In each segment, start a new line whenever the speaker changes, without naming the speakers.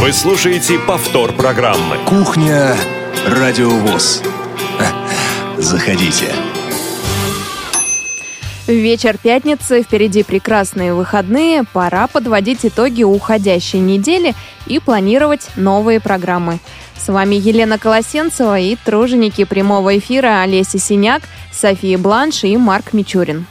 Вы слушаете повтор программы.
Кухня Радиовоз. Заходите.
Вечер пятницы, впереди прекрасные выходные, пора подводить итоги уходящей недели и планировать новые программы. С вами Елена Колосенцева и труженики прямого эфира Олеся Синяк, София Бланш и Марк Мичурин.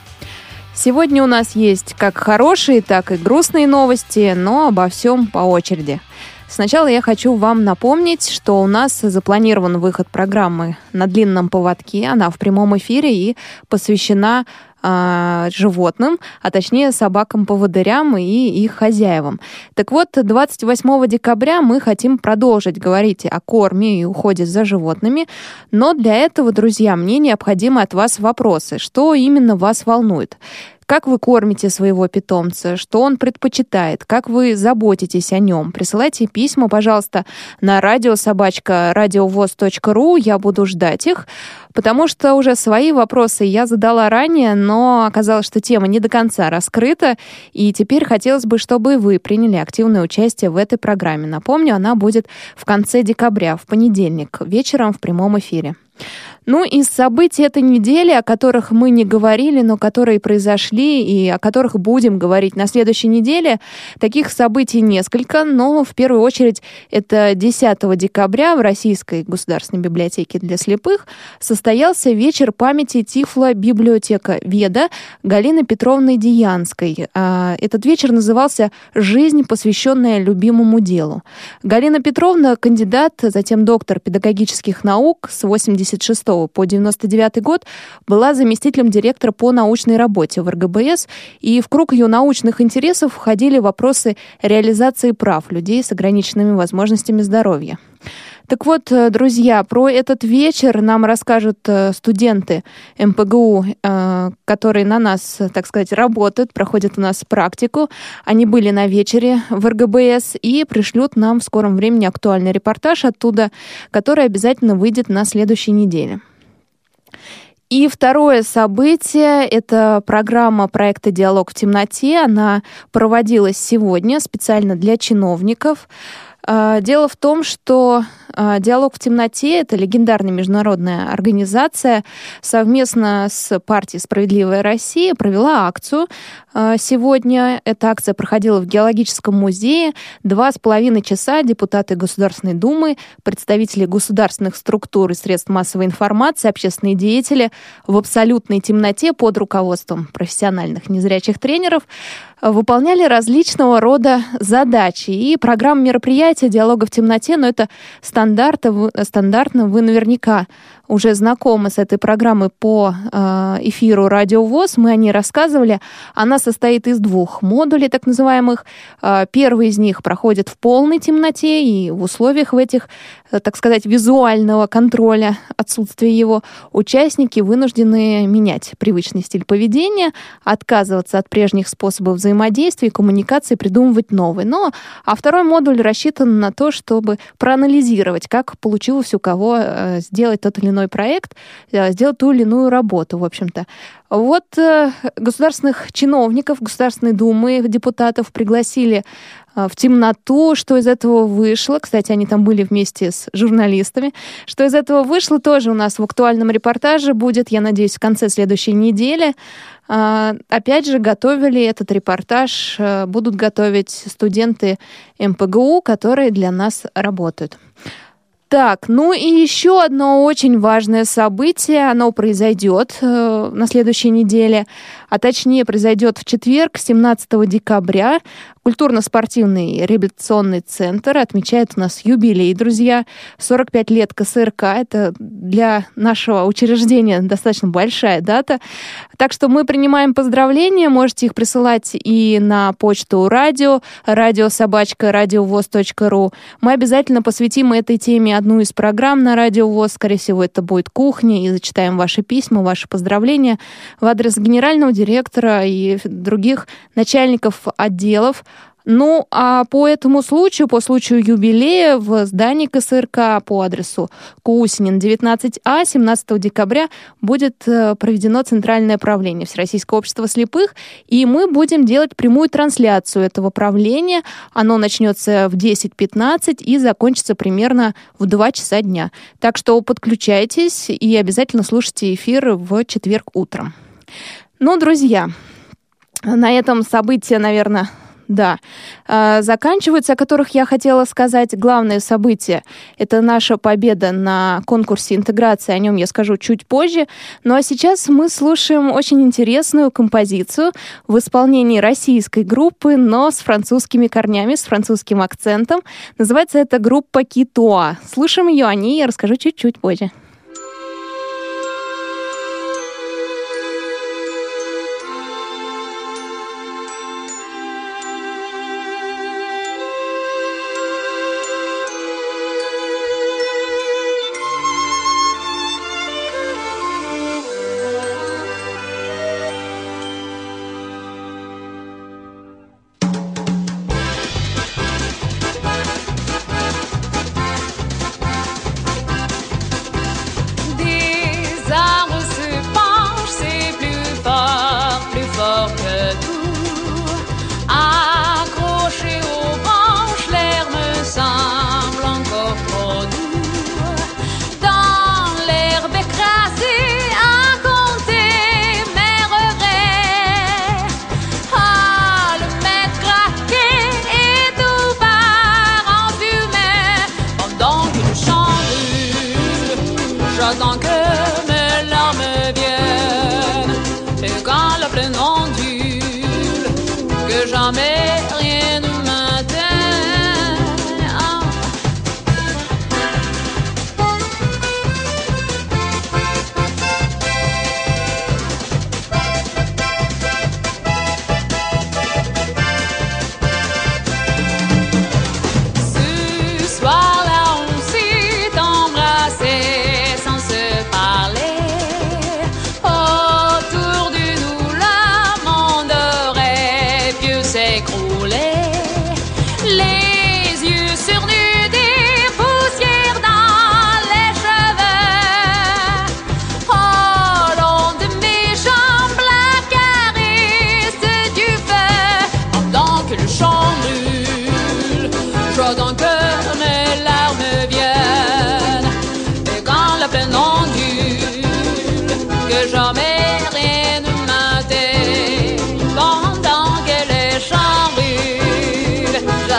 Сегодня у нас есть как хорошие, так и грустные новости, но обо всем по очереди. Сначала я хочу вам напомнить, что у нас запланирован выход программы на длинном поводке. Она в прямом эфире и посвящена э, животным, а точнее собакам-поводырям и их хозяевам. Так вот, 28 декабря мы хотим продолжить говорить о корме и уходе за животными, но для этого, друзья, мне необходимы от вас вопросы. Что именно вас волнует? Как вы кормите своего питомца? Что он предпочитает? Как вы заботитесь о нем? Присылайте письма, пожалуйста, на радиособачка радиовоз.ру. Я буду ждать их, потому что уже свои вопросы я задала ранее, но оказалось, что тема не до конца раскрыта, и теперь хотелось бы, чтобы вы приняли активное участие в этой программе. Напомню, она будет в конце декабря, в понедельник, вечером в прямом эфире. Ну, из событий этой недели, о которых мы не говорили, но которые произошли и о которых будем говорить на следующей неделе, таких событий несколько, но в первую очередь это 10 декабря в Российской государственной библиотеке для слепых состоялся вечер памяти Тифла библиотека Веда Галины Петровны Диянской. А, этот вечер назывался «Жизнь, посвященная любимому делу». Галина Петровна, кандидат, затем доктор педагогических наук с 86 по 99 год была заместителем директора по научной работе в РГБС, и в круг ее научных интересов входили вопросы реализации прав людей с ограниченными возможностями здоровья. Так вот, э, друзья, про этот вечер нам расскажут э, студенты МПГУ, э, которые на нас, так сказать, работают, проходят у нас практику. Они были на вечере в РГБС и пришлют нам в скором времени актуальный репортаж оттуда, который обязательно выйдет на следующей неделе. И второе событие — это программа проекта «Диалог в темноте». Она проводилась сегодня специально для чиновников. А, дело в том, что а, «Диалог в темноте» — это легендарная международная организация, совместно с партией «Справедливая Россия» провела акцию. А, сегодня эта акция проходила в Геологическом музее. Два с половиной часа депутаты Государственной Думы, представители государственных структур и средств массовой информации, общественные деятели в абсолютной темноте под руководством профессиональных незрячих тренеров выполняли различного рода задачи. И программа мероприятия «Диалога в темноте», но это стандарта, стандартно вы наверняка уже знакомы с этой программой по э, эфиру «Радио ВОЗ». Мы о ней рассказывали. Она состоит из двух модулей, так называемых. Э, первый из них проходит в полной темноте, и в условиях в этих, э, так сказать, визуального контроля, отсутствия его, участники вынуждены менять привычный стиль поведения, отказываться от прежних способов взаимодействия и коммуникации, придумывать новый. Но, а второй модуль рассчитан на то, чтобы проанализировать, как получилось у кого сделать тот или иной иной проект, э, сделать ту или иную работу, в общем-то. Вот э, государственных чиновников Государственной Думы, депутатов пригласили э, в темноту, что из этого вышло. Кстати, они там были вместе с журналистами. Что из этого вышло, тоже у нас в актуальном репортаже будет, я надеюсь, в конце следующей недели. Опять же, готовили этот репортаж, будут готовить студенты МПГУ, которые для нас работают. Так, ну и еще одно очень важное событие, оно произойдет э, на следующей неделе, а точнее произойдет в четверг, 17 декабря. Культурно-спортивный реабилитационный центр отмечает у нас юбилей, друзья. 45 лет КСРК. Это для нашего учреждения достаточно большая дата. Так что мы принимаем поздравления. Можете их присылать и на почту радио, радиособачка, радиовоз.ру. Мы обязательно посвятим этой теме одну из программ на Радио ВОЗ. Скорее всего, это будет кухня. И зачитаем ваши письма, ваши поздравления в адрес генерального директора и других начальников отделов Ну, а по этому случаю, по случаю юбилея, в здании КСРК по адресу Кусинин, 19А, 17 декабря будет э, проведено центральное правление Всероссийского общества слепых, и мы будем делать прямую трансляцию этого правления. Оно начнется в 10.15 и закончится примерно в 2 часа дня. Так что подключайтесь и обязательно слушайте эфир в четверг утром. Ну, друзья, на этом события, наверное, да, а, заканчиваются, о которых я хотела сказать. Главное событие — это наша победа на конкурсе интеграции. О нем я скажу чуть позже. Ну а сейчас мы слушаем очень интересную композицию в исполнении российской группы, но с французскими корнями, с французским акцентом. Называется это группа Китуа. Слушаем ее, о ней я расскажу чуть-чуть позже.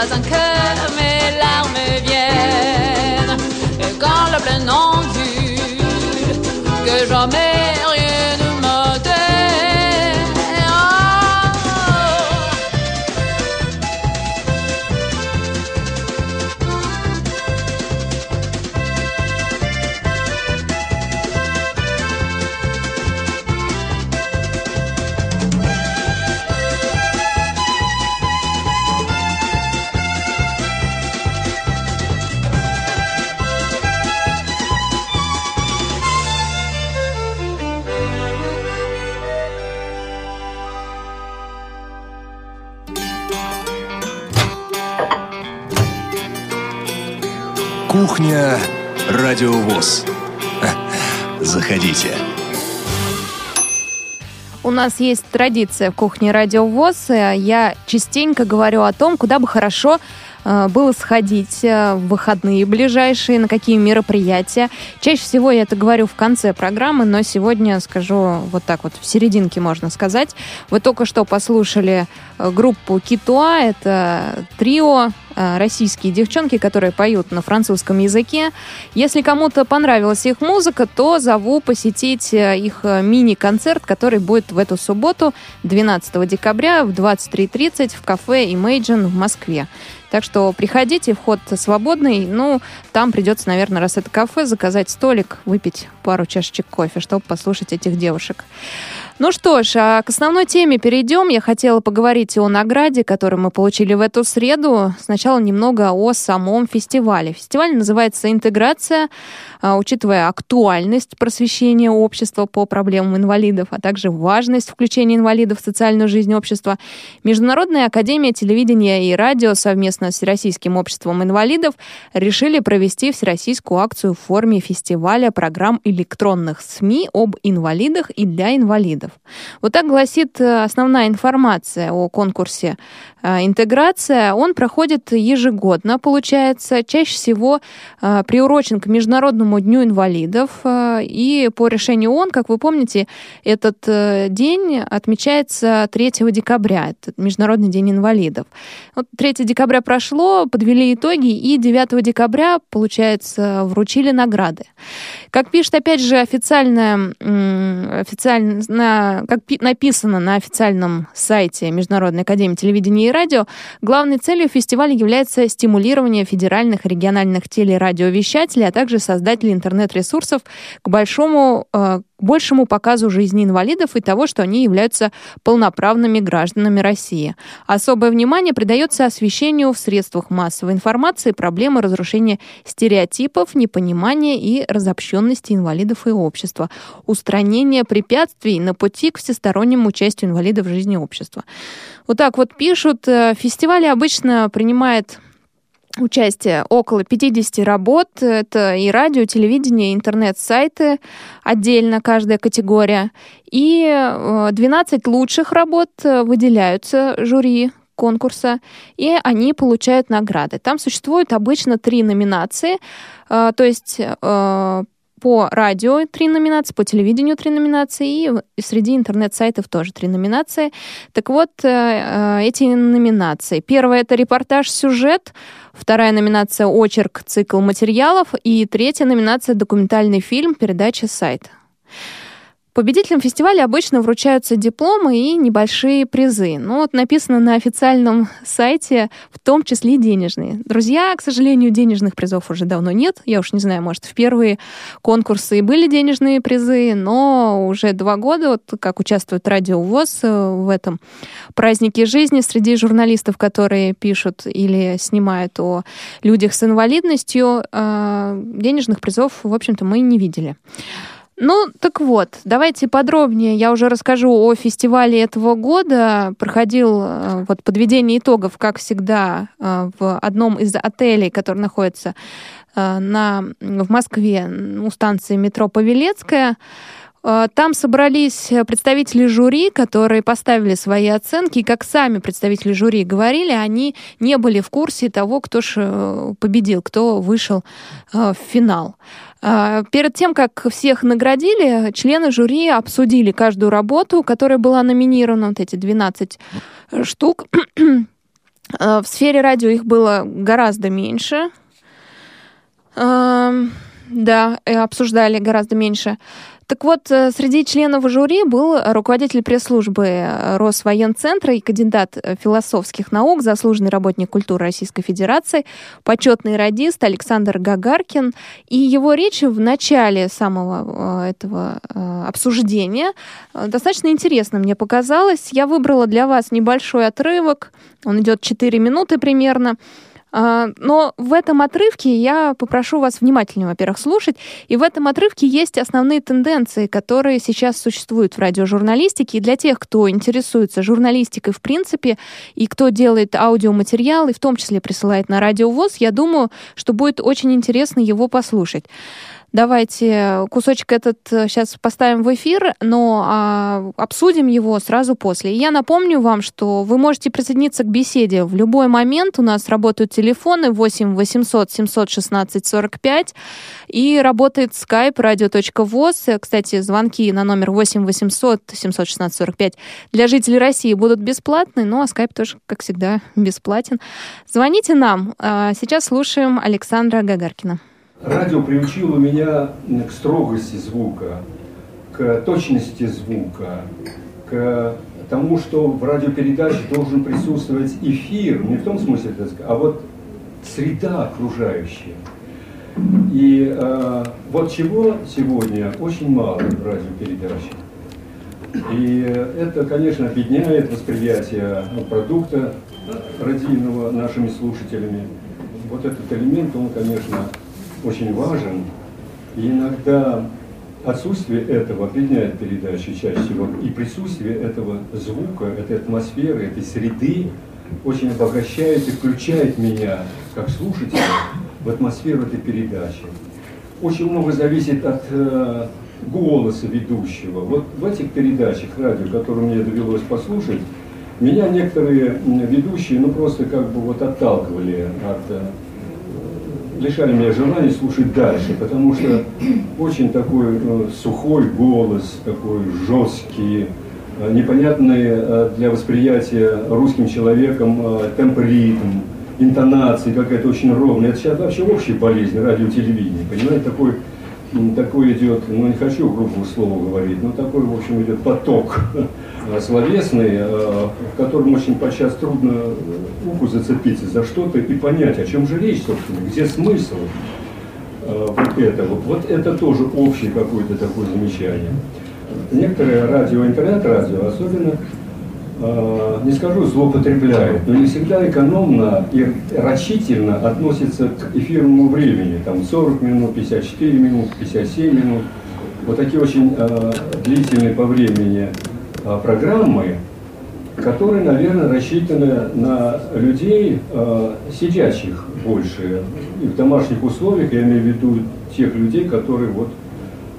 Кухня
нас есть традиция в кухне Радиовоз. Я частенько говорю о том, куда бы хорошо э, было сходить э, в выходные ближайшие, на какие мероприятия. Чаще всего я это говорю в конце программы, но сегодня скажу вот так вот, в серединке можно сказать. Вы только что послушали э, группу Китуа, это трио российские девчонки, которые поют на французском языке. Если кому-то понравилась их музыка, то зову посетить э, их э, мини-концерт, который будет в эту субботу, 12 декабря в 23.30 в кафе Imagine в Москве. Так что приходите, вход свободный. Ну, там придется, наверное, раз это кафе, заказать столик, выпить пару чашечек кофе, чтобы послушать этих девушек. Ну что ж, а к основной теме перейдем. Я хотела поговорить о награде, которую мы получили в эту среду. Сначала немного о самом фестивале. Фестиваль называется «Интеграция», учитывая актуальность просвещения общества по проблемам инвалидов, а также важность включения инвалидов в социальную жизнь общества. Международная академия телевидения и радио совместно с Всероссийским обществом инвалидов решили провести всероссийскую акцию в форме фестиваля программ электронных СМИ об инвалидах и для инвалидов. Вот так гласит э, основная информация о конкурсе э, «Интеграция». Он проходит ежегодно, получается, чаще всего э, приурочен к Международному дню инвалидов. И по решению ООН, как вы помните, этот день отмечается 3 декабря, это Международный день инвалидов. Вот 3 декабря прошло, подвели итоги, и 9 декабря, получается, вручили награды. Как пишет, опять же, официальная, официальная как написано на официальном сайте Международной академии телевидения и радио, главной целью фестиваля является стимулирование федеральных и региональных телерадиовещателей, а также создателей интернет-ресурсов к большому э, большему показу жизни инвалидов и того, что они являются полноправными гражданами России. Особое внимание придается освещению в средствах массовой информации проблемы разрушения стереотипов, непонимания и разобщенности инвалидов и общества, устранения препятствий на пути к всестороннему участию инвалидов в жизни общества. Вот так вот пишут. Э, фестивали обычно принимает участие около 50 работ. Это и радио, телевидение, интернет-сайты, отдельно каждая категория. И 12 э, лучших работ э, выделяются жюри конкурса, и они получают награды. Там существует обычно три номинации, э, то есть по радио три номинации, по телевидению три номинации, и среди интернет-сайтов тоже три номинации. Так вот, эти номинации. Первая — это репортаж-сюжет, Вторая номинация «Очерк. Цикл материалов». И третья номинация «Документальный фильм. Передача сайта». Победителям фестиваля обычно вручаются дипломы и небольшие призы. Ну вот написано на официальном сайте, в том числе денежные. Друзья, к сожалению, денежных призов уже давно нет. Я уж не знаю, может, в первые конкурсы и были денежные призы, но уже два года, вот как участвует Радио ВОЗ э, в этом празднике жизни среди журналистов, которые пишут или снимают о людях с инвалидностью, э, денежных призов, в общем-то, мы не видели. Ну, так вот, давайте подробнее. Я уже расскажу о фестивале этого года. Проходил э, вот подведение итогов, как всегда, э, в одном из отелей, который находится э, на, в Москве у станции метро Павелецкая. Там собрались представители жюри, которые поставили свои оценки. И как сами представители жюри говорили, они не были в курсе того, кто же победил, кто вышел в финал. Перед тем, как всех наградили, члены жюри обсудили каждую работу, которая была номинирована, вот эти 12 штук. В сфере радио их было гораздо меньше. Да, обсуждали гораздо меньше. Так вот, э, среди членов жюри был руководитель пресс-службы э, Росвоенцентра и кандидат э, философских наук, заслуженный работник культуры Российской Федерации, почетный радист Александр Гагаркин. И его речь в начале самого этого обсуждения достаточно интересно мне показалось. Я выбрала для вас небольшой отрывок, он идет 4 минуты примерно. А, но в этом отрывке я попрошу вас внимательно, во-первых, слушать. И в этом отрывке есть основные тенденции, которые сейчас существуют в радиожурналистике. И для тех, кто интересуется журналистикой в принципе, и кто делает аудиоматериалы, в том числе присылает на радиовоз, я думаю, что будет очень интересно его послушать. Давайте кусочек этот сейчас э, поставим в эфир, но а, обсудим его сразу после. И я напомню вам, что вы можете присоединиться к беседе в любой момент. У нас работают телефоны 8 800 716 45 и работает skype radio.voz. Кстати, звонки на номер 8 800 716 45 для жителей России будут бесплатны, ну а skype тоже, как всегда, бесплатен. Звоните нам. А, сейчас слушаем Александра Гагаркина.
Радио приучило меня к строгости звука, к точности звука, к тому, что в радиопередаче должен присутствовать эфир, не в том смысле, а вот среда окружающая. И э, вот чего сегодня очень мало в радиопередаче. И это, конечно, объединяет восприятие продукта радийного нашими слушателями. Вот этот элемент, он, конечно, очень важен. И иногда отсутствие этого объединяет передачи чаще всего. И присутствие этого звука, этой атмосферы, этой среды очень обогащает и включает меня, как слушателя, в атмосферу этой передачи. Очень много зависит от э, голоса ведущего. Вот в этих передачах радио, которые мне довелось послушать, меня некоторые ведущие, ну просто как бы вот отталкивали от э, лишали меня желания слушать дальше, потому что очень такой э, сухой голос, такой жесткий, э, непонятный э, для восприятия русским человеком э, темп ритм, интонации какая-то очень ровная. Это сейчас вообще общая болезнь радио телевидения, понимаете, такой такой идет, ну не хочу грубого слова говорить, но такой, в общем, идет поток словесный, э, в котором очень подчас трудно уху зацепиться за что-то и понять, о чем же речь, собственно, где смысл э, вот этого. Вот это тоже общее какое-то такое замечание. Некоторые радио, интернет-радио, особенно Э, не скажу злоупотребляет, но не всегда экономно и рачительно относится к эфирному времени. Там 40 минут, 54 минут, 57 минут. Вот такие очень э, длительные по времени э, программы, которые, наверное, рассчитаны на людей э, сидящих больше. И в домашних условиях, я имею в виду тех людей, которые вот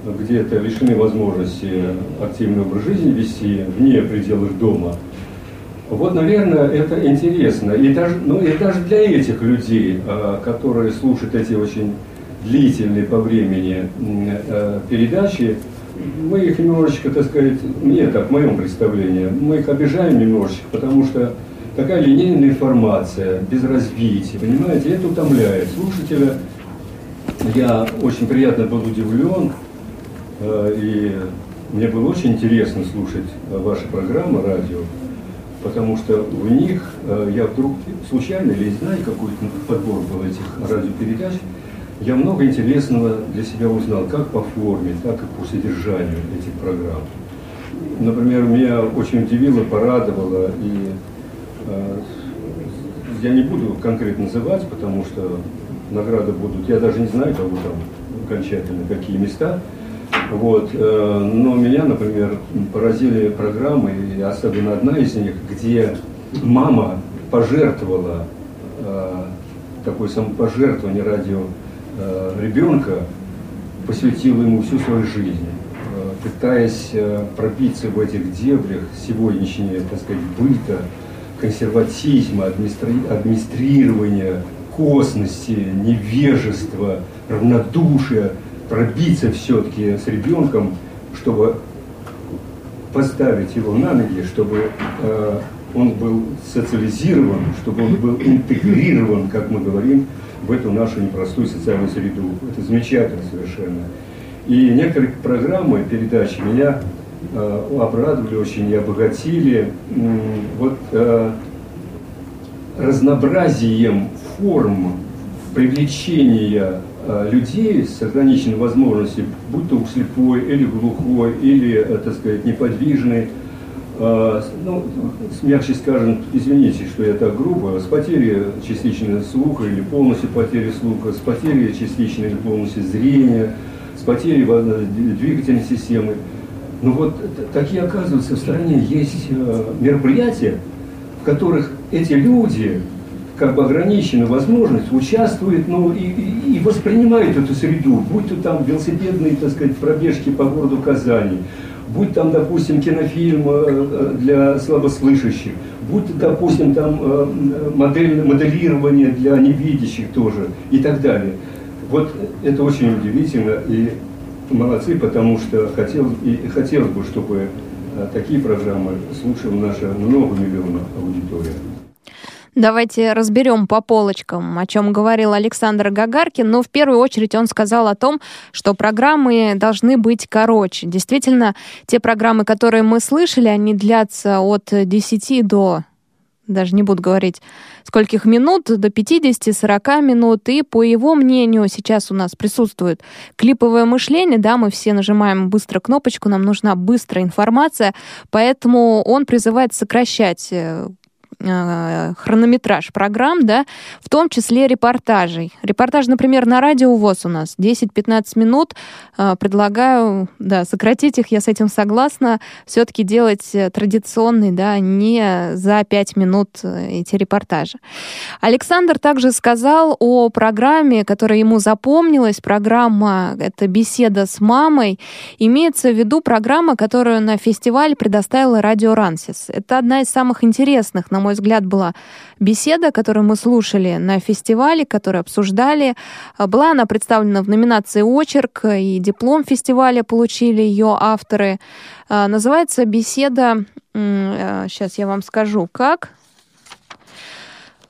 где-то лишены возможности активный образ жизни вести вне пределов дома – вот, наверное, это интересно. И даже, ну, и даже для этих людей, а, которые слушают эти очень длительные по времени а, передачи, мы их немножечко, так сказать, мне так, в моем представлении, мы их обижаем немножечко, потому что такая линейная информация, без развития, понимаете, это утомляет слушателя. Я очень приятно был удивлен, а, и мне было очень интересно слушать ваши программы радио потому что в них э, я вдруг случайно или зная какой-то подбор был этих радиопередач, я много интересного для себя узнал, как по форме, так и по содержанию этих программ. Например, меня очень удивило, порадовало, и э, я не буду конкретно называть, потому что награды будут, я даже не знаю, кого там окончательно, какие места, вот. Э, но меня, например, поразили программы, и особенно одна из них, где мама пожертвовала э, такое самопожертвование ради э, ребенка, посвятила ему всю свою жизнь, пытаясь пробиться в этих дебрях сегодняшнего, так сказать, быта, консерватизма, администрирования, косности, невежества, равнодушия – пробиться все-таки с ребенком, чтобы поставить его на ноги, чтобы э, он был социализирован, чтобы он был интегрирован, как мы говорим, в эту нашу непростую социальную среду. Это замечательно совершенно. И некоторые программы, передачи меня э, обрадовали очень и обогатили э, вот э, разнообразием форм привлечения Э, людей с ограниченной возможностью, будь то слепой или глухой, или, э, так сказать, неподвижный, ну, мягче скажем, извините, что я так грубо, с потерей частичной слуха или полностью потери слуха, с потерей частичной или полностью зрения, с потерей двигательной системы. Ну вот такие, оказывается, в стране есть мероприятия, в которых эти люди как бы ограничена возможность, участвует, ну, и, и, и воспринимает эту среду, будь то там велосипедные, так сказать, пробежки по городу Казани, будь там, допустим, кинофильм э, э, для слабослышащих, будь, допустим, там э, модель, моделирование для невидящих тоже и так далее. Вот это очень удивительно и молодцы, потому что хотел, и хотелось бы, чтобы такие программы слушала наша многомиллионная аудитория.
Давайте разберем по полочкам, о чем говорил Александр Гагаркин. Но в первую очередь он сказал о том, что программы должны быть короче. Действительно, те программы, которые мы слышали, они длятся от 10 до даже не буду говорить, скольких минут, до 50-40 минут. И по его мнению сейчас у нас присутствует клиповое мышление, да, мы все нажимаем быстро кнопочку, нам нужна быстрая информация, поэтому он призывает сокращать Э, хронометраж программ, да, в том числе репортажей. Репортаж, например, на радио ВОЗ у нас 10-15 минут. Э, предлагаю, да, сократить их, я с этим согласна. Все-таки делать э, традиционный, да, не за 5 минут эти репортажи. Александр также сказал о программе, которая ему запомнилась. Программа — это «Беседа с мамой». Имеется в виду программа, которую на фестивале предоставила радио «Рансис». Это одна из самых интересных, на мой мой взгляд, была беседа, которую мы слушали на фестивале, которую обсуждали. А, была она представлена в номинации «Очерк», и диплом фестиваля получили ее авторы. А, называется беседа, сейчас а, я вам скажу, как.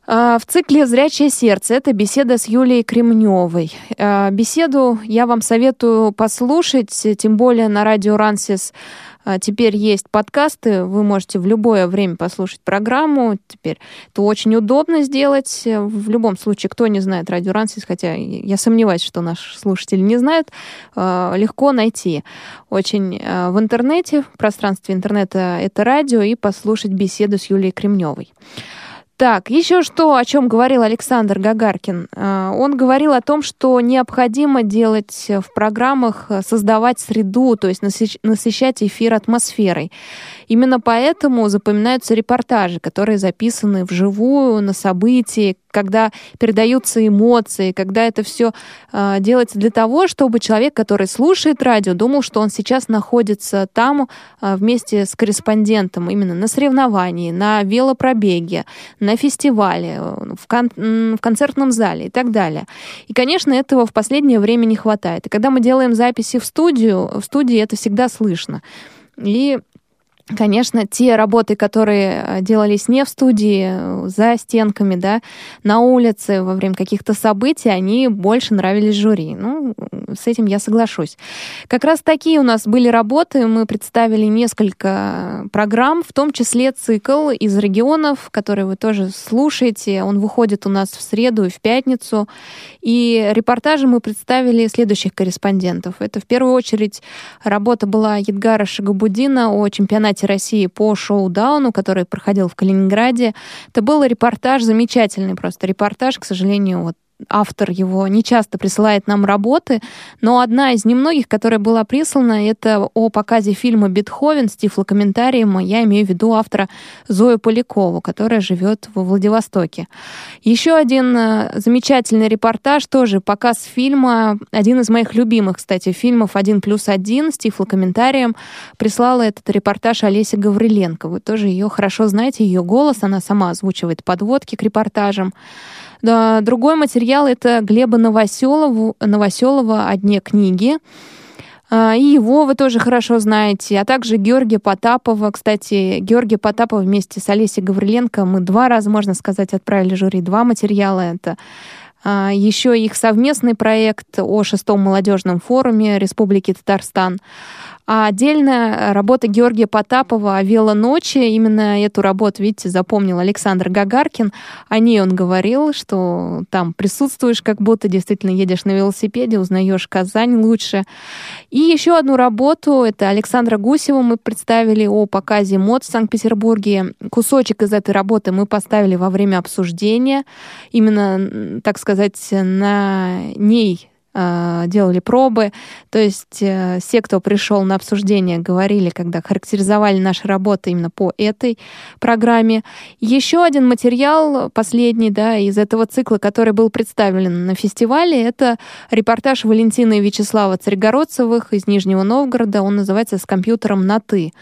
В цикле «Зрячее сердце» это беседа с Юлией Кремневой. Беседу я вам советую послушать, тем более на радио «Рансис» теперь есть подкасты, вы можете в любое время послушать программу. Теперь это очень удобно сделать. В любом случае, кто не знает радио Рансис, хотя я сомневаюсь, что наши слушатели не знают, а, легко найти. Очень а, в интернете, в пространстве интернета это радио, и послушать беседу с Юлией Кремневой. Так, еще что, о чем говорил Александр Гагаркин. Он говорил о том, что необходимо делать в программах, создавать среду, то есть насыщать эфир атмосферой. Именно поэтому запоминаются репортажи, которые записаны вживую на событии, когда передаются эмоции, когда это все э, а, делается для того, чтобы человек, который слушает радио, думал, что он сейчас находится там э, вместе с корреспондентом именно на соревновании, на велопробеге, на фестивале, в, кон в концертном зале и так далее. И, конечно, этого в последнее время не хватает. И когда мы делаем записи в студию, в студии это всегда слышно. И Конечно, те работы, которые э, делались не в студии, э, за стенками, да, на улице, во время каких-то событий, они больше нравились жюри. Ну, с этим я соглашусь. Как раз такие у нас были работы. Мы представили несколько программ, в том числе цикл из регионов, который вы тоже слушаете. Он выходит у нас в среду и в пятницу. И репортажи мы представили следующих корреспондентов. Это в первую очередь работа была Едгара Шагабудина о чемпионате чемпионате России по шоу-дауну, который проходил в Калининграде. Это был репортаж, замечательный просто репортаж, к сожалению, вот автор его не часто присылает нам работы, но одна из немногих, которая была прислана, это о показе фильма «Бетховен» с тифлокомментарием. Я имею в виду автора Зою Полякову, которая живет во Владивостоке. Еще один э, замечательный репортаж, тоже показ фильма, один из моих любимых, кстати, фильмов «Один плюс один» с тифлокомментарием. Прислала этот репортаж Олеся Гавриленко. Вы тоже ее хорошо знаете, ее голос, она сама озвучивает подводки к репортажам. Да, другой материал — это Глеба Новоселова, Новоселова «О дне книги». А, и его вы тоже хорошо знаете, а также Георгия Потапова. Кстати, Георгия Потапова вместе с Олесей Гавриленко мы два раза, можно сказать, отправили жюри два материала. Это а, еще их совместный проект о шестом молодежном форуме Республики Татарстан. А отдельная работа Георгия Потапова о велоночи, именно эту работу, видите, запомнил Александр Гагаркин. О ней он говорил, что там присутствуешь, как будто действительно едешь на велосипеде, узнаешь Казань лучше. И еще одну работу, это Александра Гусева мы представили о показе мод в Санкт-Петербурге. Кусочек из этой работы мы поставили во время обсуждения. Именно, так сказать, на ней Э, делали пробы. То есть э, все, кто пришел на обсуждение, говорили, когда характеризовали наши работы именно по этой программе. Еще один материал, последний, да, из этого цикла, который был представлен на фестивале, это репортаж Валентины и Вячеслава Царегородцевых из Нижнего Новгорода. Он называется «С компьютером на «ты».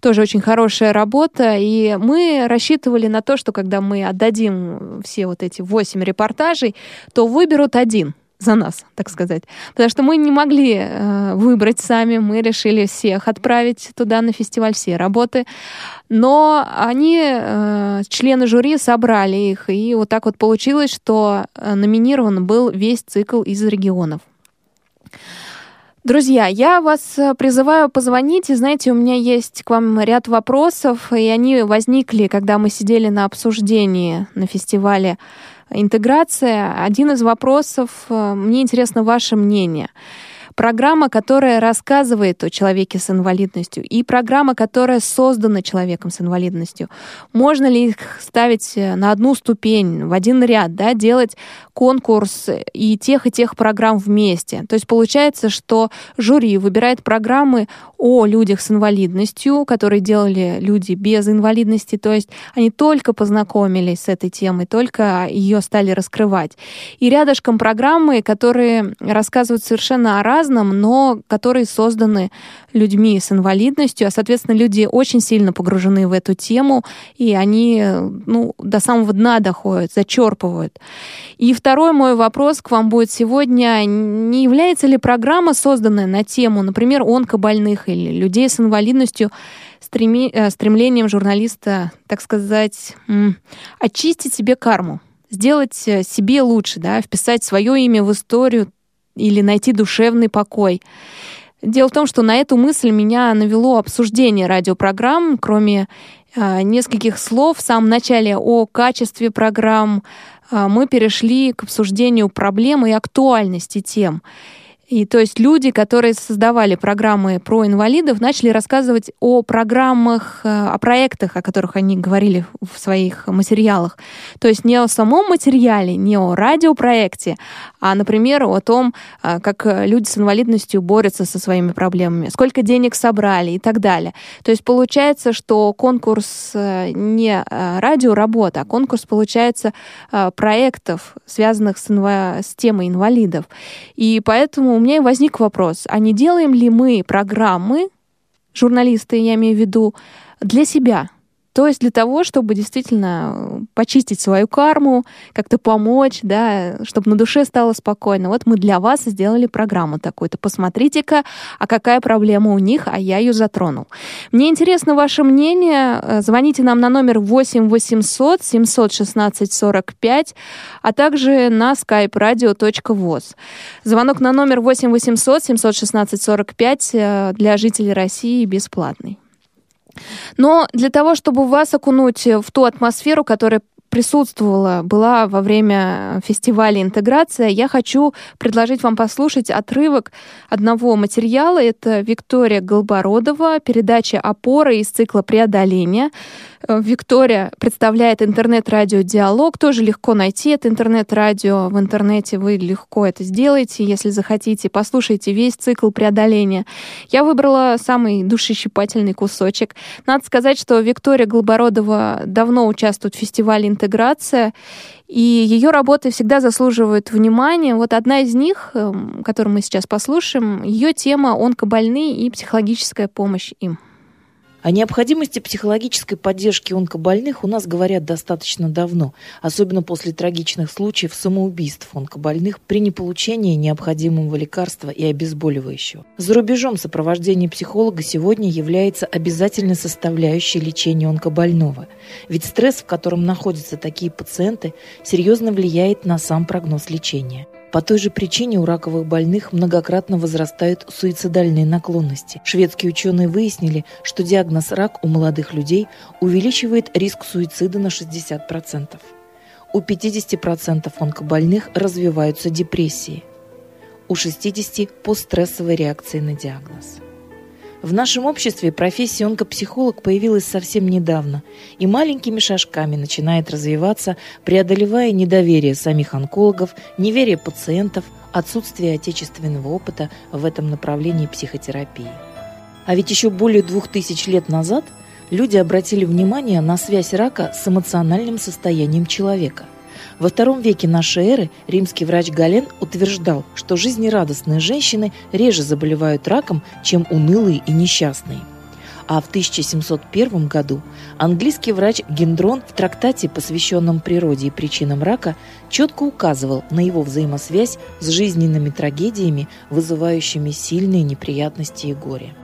Тоже очень хорошая работа. И мы рассчитывали на то, что когда мы отдадим все вот эти восемь репортажей, то выберут один — за нас, так сказать. Потому что мы не могли э, выбрать сами, мы решили всех отправить туда на фестиваль, все работы. Но они, э, члены жюри, собрали их. И вот так вот получилось, что э, номинирован был весь цикл из регионов. Друзья, я вас э, призываю позвонить. И знаете, у меня есть к вам ряд вопросов, и они возникли, когда мы сидели на обсуждении на фестивале «Интеграция». Один из вопросов, э, мне интересно ваше мнение — программа, которая рассказывает о человеке с инвалидностью, и программа, которая создана человеком с инвалидностью. Можно ли их ставить э, на одну ступень, в один ряд, да, делать конкурс и тех, и тех программ вместе? То есть получается, что жюри выбирает программы о людях с инвалидностью, которые делали люди без инвалидности, то есть они только познакомились с этой темой, только ее стали раскрывать. И рядышком программы, которые рассказывают совершенно о разном, разном, но которые созданы людьми с инвалидностью, а, соответственно, люди очень сильно погружены в эту тему, и они ну, до самого дна доходят, зачерпывают. И второй мой вопрос к вам будет сегодня. Не является ли программа, созданная на тему, например, онкобольных или людей с инвалидностью, стреми, э, стремлением журналиста, так сказать, очистить себе карму? сделать э, себе лучше, да, вписать свое имя в историю или найти душевный покой. Дело в том, что на эту мысль меня навело обсуждение радиопрограмм, кроме э, нескольких слов в самом начале о качестве программ, э, мы перешли к обсуждению проблем и актуальности тем. И то есть люди, которые создавали программы про инвалидов, начали рассказывать о программах, э, о проектах, о которых они говорили в своих материалах. То есть не о самом материале, не о радиопроекте, а, например, о том, э, как люди с инвалидностью борются со своими проблемами, сколько денег собрали и так далее. То есть получается, что конкурс э, не радиоработа, а конкурс, получается, проектов, связанных с, инва... с темой инвалидов. И поэтому у меня возник вопрос, а не делаем ли мы программы, журналисты, я имею в виду, для себя? То есть для того, чтобы действительно э, почистить свою карму, как-то помочь, да, чтобы на душе стало спокойно. Вот мы для вас сделали программу такую-то. Посмотрите-ка, а какая проблема у них, а я ее затронул. Мне интересно ваше мнение. Э, звоните нам на номер 8 800 716 45, а также на skype radio.voz. Звонок на номер 8 800 716 45 для жителей России бесплатный. Но для того, чтобы вас окунуть в ту атмосферу, которая присутствовала, была во время фестиваля «Интеграция», я хочу предложить вам послушать отрывок одного материала. Это Виктория Голбородова, передача «Опора» из цикла «Преодоление». Э, Виктория представляет интернет-радио «Диалог». Тоже легко найти это интернет-радио. В интернете вы легко это сделаете, если захотите. Послушайте весь цикл преодоления. Я выбрала самый душещипательный кусочек. Надо сказать, что Виктория Голбородова давно участвует в фестивале «Интеграция», и ее работы всегда заслуживают внимания. Вот одна из них, эм, которую мы сейчас послушаем, ее тема «Онкобольные и психологическая помощь им».
О необходимости психологической поддержки онкобольных у нас говорят достаточно давно, особенно после трагичных случаев самоубийств онкобольных при неполучении необходимого лекарства и обезболивающего. За рубежом сопровождение психолога сегодня является обязательной составляющей лечения онкобольного, ведь стресс, в котором находятся такие пациенты, серьезно влияет на сам прогноз лечения. По той же причине у раковых больных многократно возрастают суицидальные наклонности. Шведские ученые выяснили, что диагноз рак у молодых людей увеличивает риск суицида на 60%. У 50% онкобольных развиваются депрессии. У 60% – постстрессовой реакции на диагноз. В нашем обществе профессия онкопсихолог появилась совсем недавно и маленькими шажками начинает развиваться, преодолевая недоверие самих онкологов, неверие пациентов, отсутствие отечественного опыта в этом направлении психотерапии. А ведь еще более двух тысяч лет назад люди обратили внимание на связь рака с эмоциональным состоянием человека – во втором веке нашей эры римский врач Гален утверждал, что жизнерадостные женщины реже заболевают раком, чем унылые и несчастные. А в 1701 году английский врач Гендрон в трактате, посвященном природе и причинам рака, четко указывал на его взаимосвязь с жизненными трагедиями, вызывающими сильные неприятности и горе.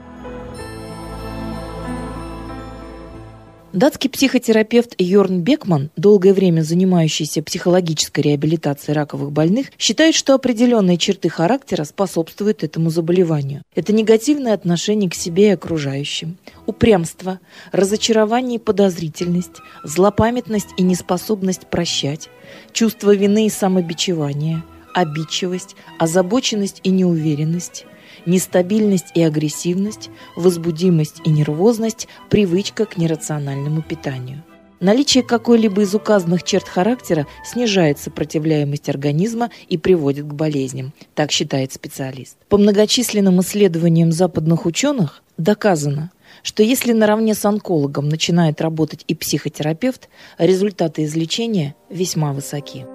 Датский психотерапевт Йорн Бекман, долгое время занимающийся психологической реабилитацией раковых больных, считает, что определенные черты характера способствуют этому заболеванию. Это негативное отношение к себе и окружающим, упрямство, разочарование и подозрительность, злопамятность и неспособность прощать, чувство вины и самобичевания, обидчивость, озабоченность и неуверенность, нестабильность и агрессивность, возбудимость и нервозность, привычка к нерациональному питанию. Наличие какой-либо из указанных черт характера снижает сопротивляемость организма и приводит к болезням, так считает специалист. По многочисленным исследованиям западных ученых доказано, что если наравне с онкологом начинает работать и психотерапевт, результаты излечения весьма высоки.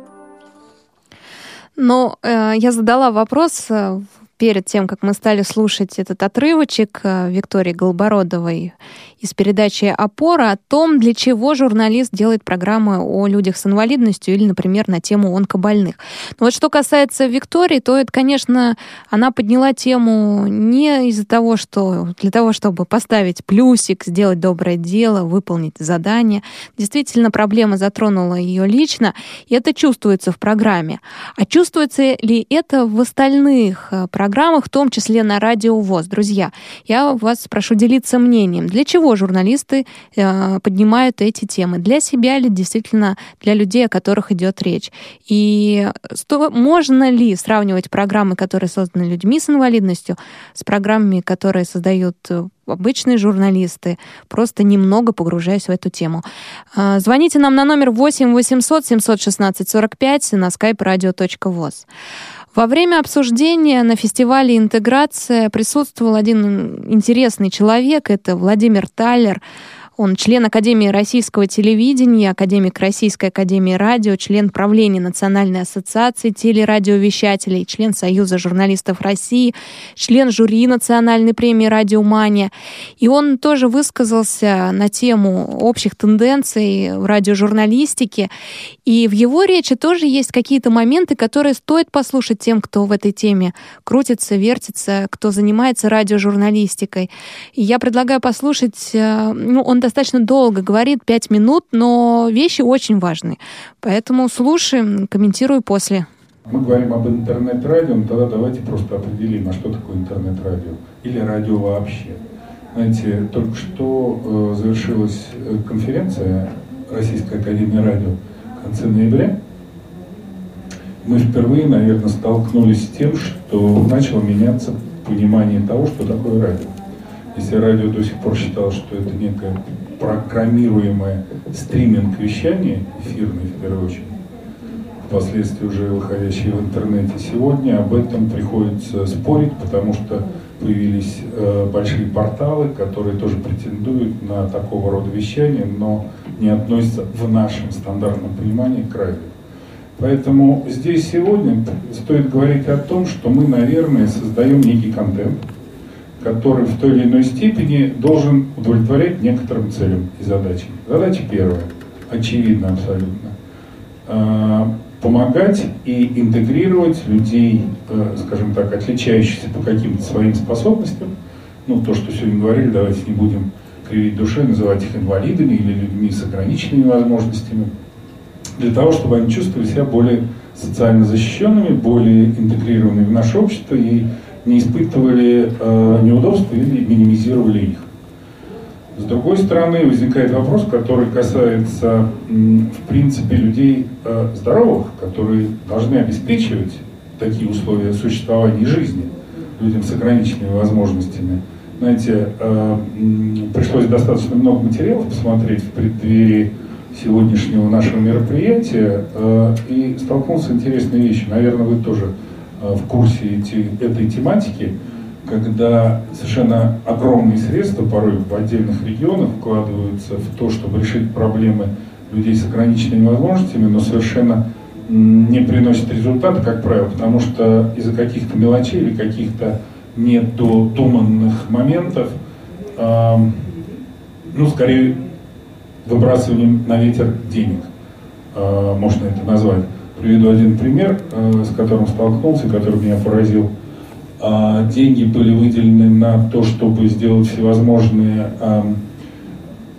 Но э, я задала вопрос э, перед тем, как мы стали слушать этот отрывочек э, Виктории Голбородовой из передачи «Опора» о том, для чего журналист делает программы о людях с инвалидностью или, например, на тему онкобольных. Но вот что касается Виктории, то это, конечно, она подняла тему не из-за того, что для того, чтобы поставить плюсик, сделать доброе дело, выполнить задание. Действительно, проблема затронула ее лично, и это чувствуется в программе. А чувствуется ли это в остальных? Э, программах, в том числе на Радио ВОЗ. Друзья, я вас прошу делиться мнением. Для чего журналисты э, поднимают эти темы? Для себя или действительно для людей, о которых идет речь? И сто, можно ли сравнивать программы, которые созданы людьми с инвалидностью, с программами, которые создают э, обычные журналисты, просто немного погружаясь в эту тему. Э, звоните нам на номер 8 800 716 45 на skype radio.voz. Во время обсуждения на фестивале «Интеграция» присутствовал один интересный человек, это Владимир Таллер, он член Академии российского телевидения, академик Российской академии радио, член правления Национальной ассоциации телерадиовещателей, член Союза журналистов России, член жюри Национальной премии «Радиомания». И он тоже высказался на тему общих тенденций в радиожурналистике. И в его речи тоже есть какие-то моменты, которые стоит послушать тем, кто в этой теме крутится, вертится, кто занимается радиожурналистикой. И я предлагаю послушать, э, ну, он достаточно долго говорит, пять минут, но вещи очень важны. Поэтому слушаем, комментирую после.
Мы говорим об интернет-радио, но тогда давайте просто определим, а что такое интернет-радио или радио вообще. Знаете, только что э, завершилась э, конференция Российской Академии Радио в конце ноября. Мы впервые, наверное, столкнулись с тем, что начало меняться понимание того, что такое радио. Если радио до сих пор считало, что это некое программируемое стриминг вещание, эфирное в первую очередь, впоследствии уже выходящие в интернете, сегодня об этом приходится спорить, потому что появились э, большие порталы, которые тоже претендуют на такого рода вещание, но не относятся в нашем стандартном понимании к радио. Поэтому здесь сегодня стоит говорить о том, что мы, наверное, создаем некий контент, который в той или иной степени должен удовлетворять некоторым целям и задачам. Задача первая, очевидно абсолютно. А, помогать и интегрировать людей, э, скажем так, отличающихся по каким-то своим способностям. Ну, то, что сегодня говорили, давайте не будем кривить душой, называть их инвалидами или людьми с ограниченными возможностями, для того, чтобы они чувствовали себя более социально защищенными, более интегрированными в наше общество и не испытывали э, неудобств или минимизировали их. С другой стороны, возникает вопрос, который касается, в принципе, людей э, здоровых, которые должны обеспечивать такие условия существования жизни людям с ограниченными возможностями. Знаете, э, пришлось достаточно много материалов посмотреть в преддверии сегодняшнего нашего мероприятия э, и столкнулся с интересной вещью. Наверное, вы тоже в курсе этой тематики, когда совершенно огромные средства порой в отдельных регионах вкладываются в то, чтобы решить проблемы людей с ограниченными возможностями, но совершенно не приносит результата, как правило, потому что из-за каких-то мелочей или каких-то недодуманных моментов, э, ну, скорее, выбрасыванием на ветер денег, э, можно это назвать. Приведу один пример, э, с которым столкнулся, который меня поразил. А, деньги были выделены на то, чтобы сделать всевозможные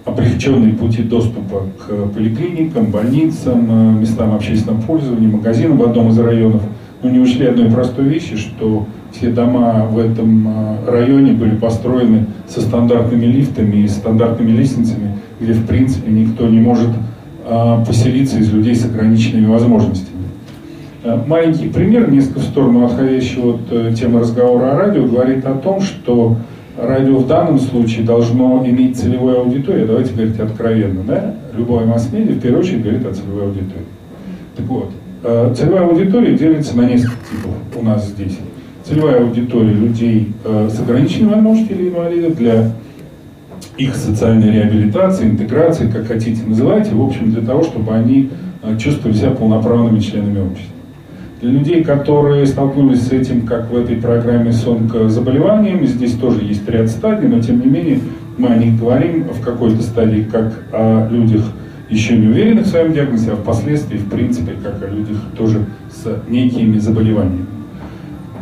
облегченные пути доступа к поликлиникам, больницам, э, местам общественного пользования, магазинам в одном из районов, но не учли одной простой вещи, что все дома в этом э, районе были построены со стандартными лифтами и стандартными лестницами, где в принципе никто не может поселиться из людей с ограниченными возможностями. Маленький пример, несколько в сторону отходящего от темы разговора о радио, говорит о том, что радио в данном случае должно иметь целевую аудиторию, давайте говорить откровенно, да? Любое масс-медиа в первую очередь говорит о целевой аудитории. Так вот, э, целевая аудитория делится на несколько типов у нас здесь. Целевая аудитория людей э, с ограниченными возможностями или инвалидов для их социальной реабилитации, интеграции, как хотите называйте, в общем, для того, чтобы они э, чувствовали себя полноправными членами общества. Для людей, которые столкнулись с этим, как в этой программе с онкозаболеванием, здесь тоже есть ряд стадий, но тем не менее мы о них говорим в какой-то стадии как о людях, еще не уверенных в своем диагнозе, а впоследствии, в принципе, как о людях тоже с некими заболеваниями.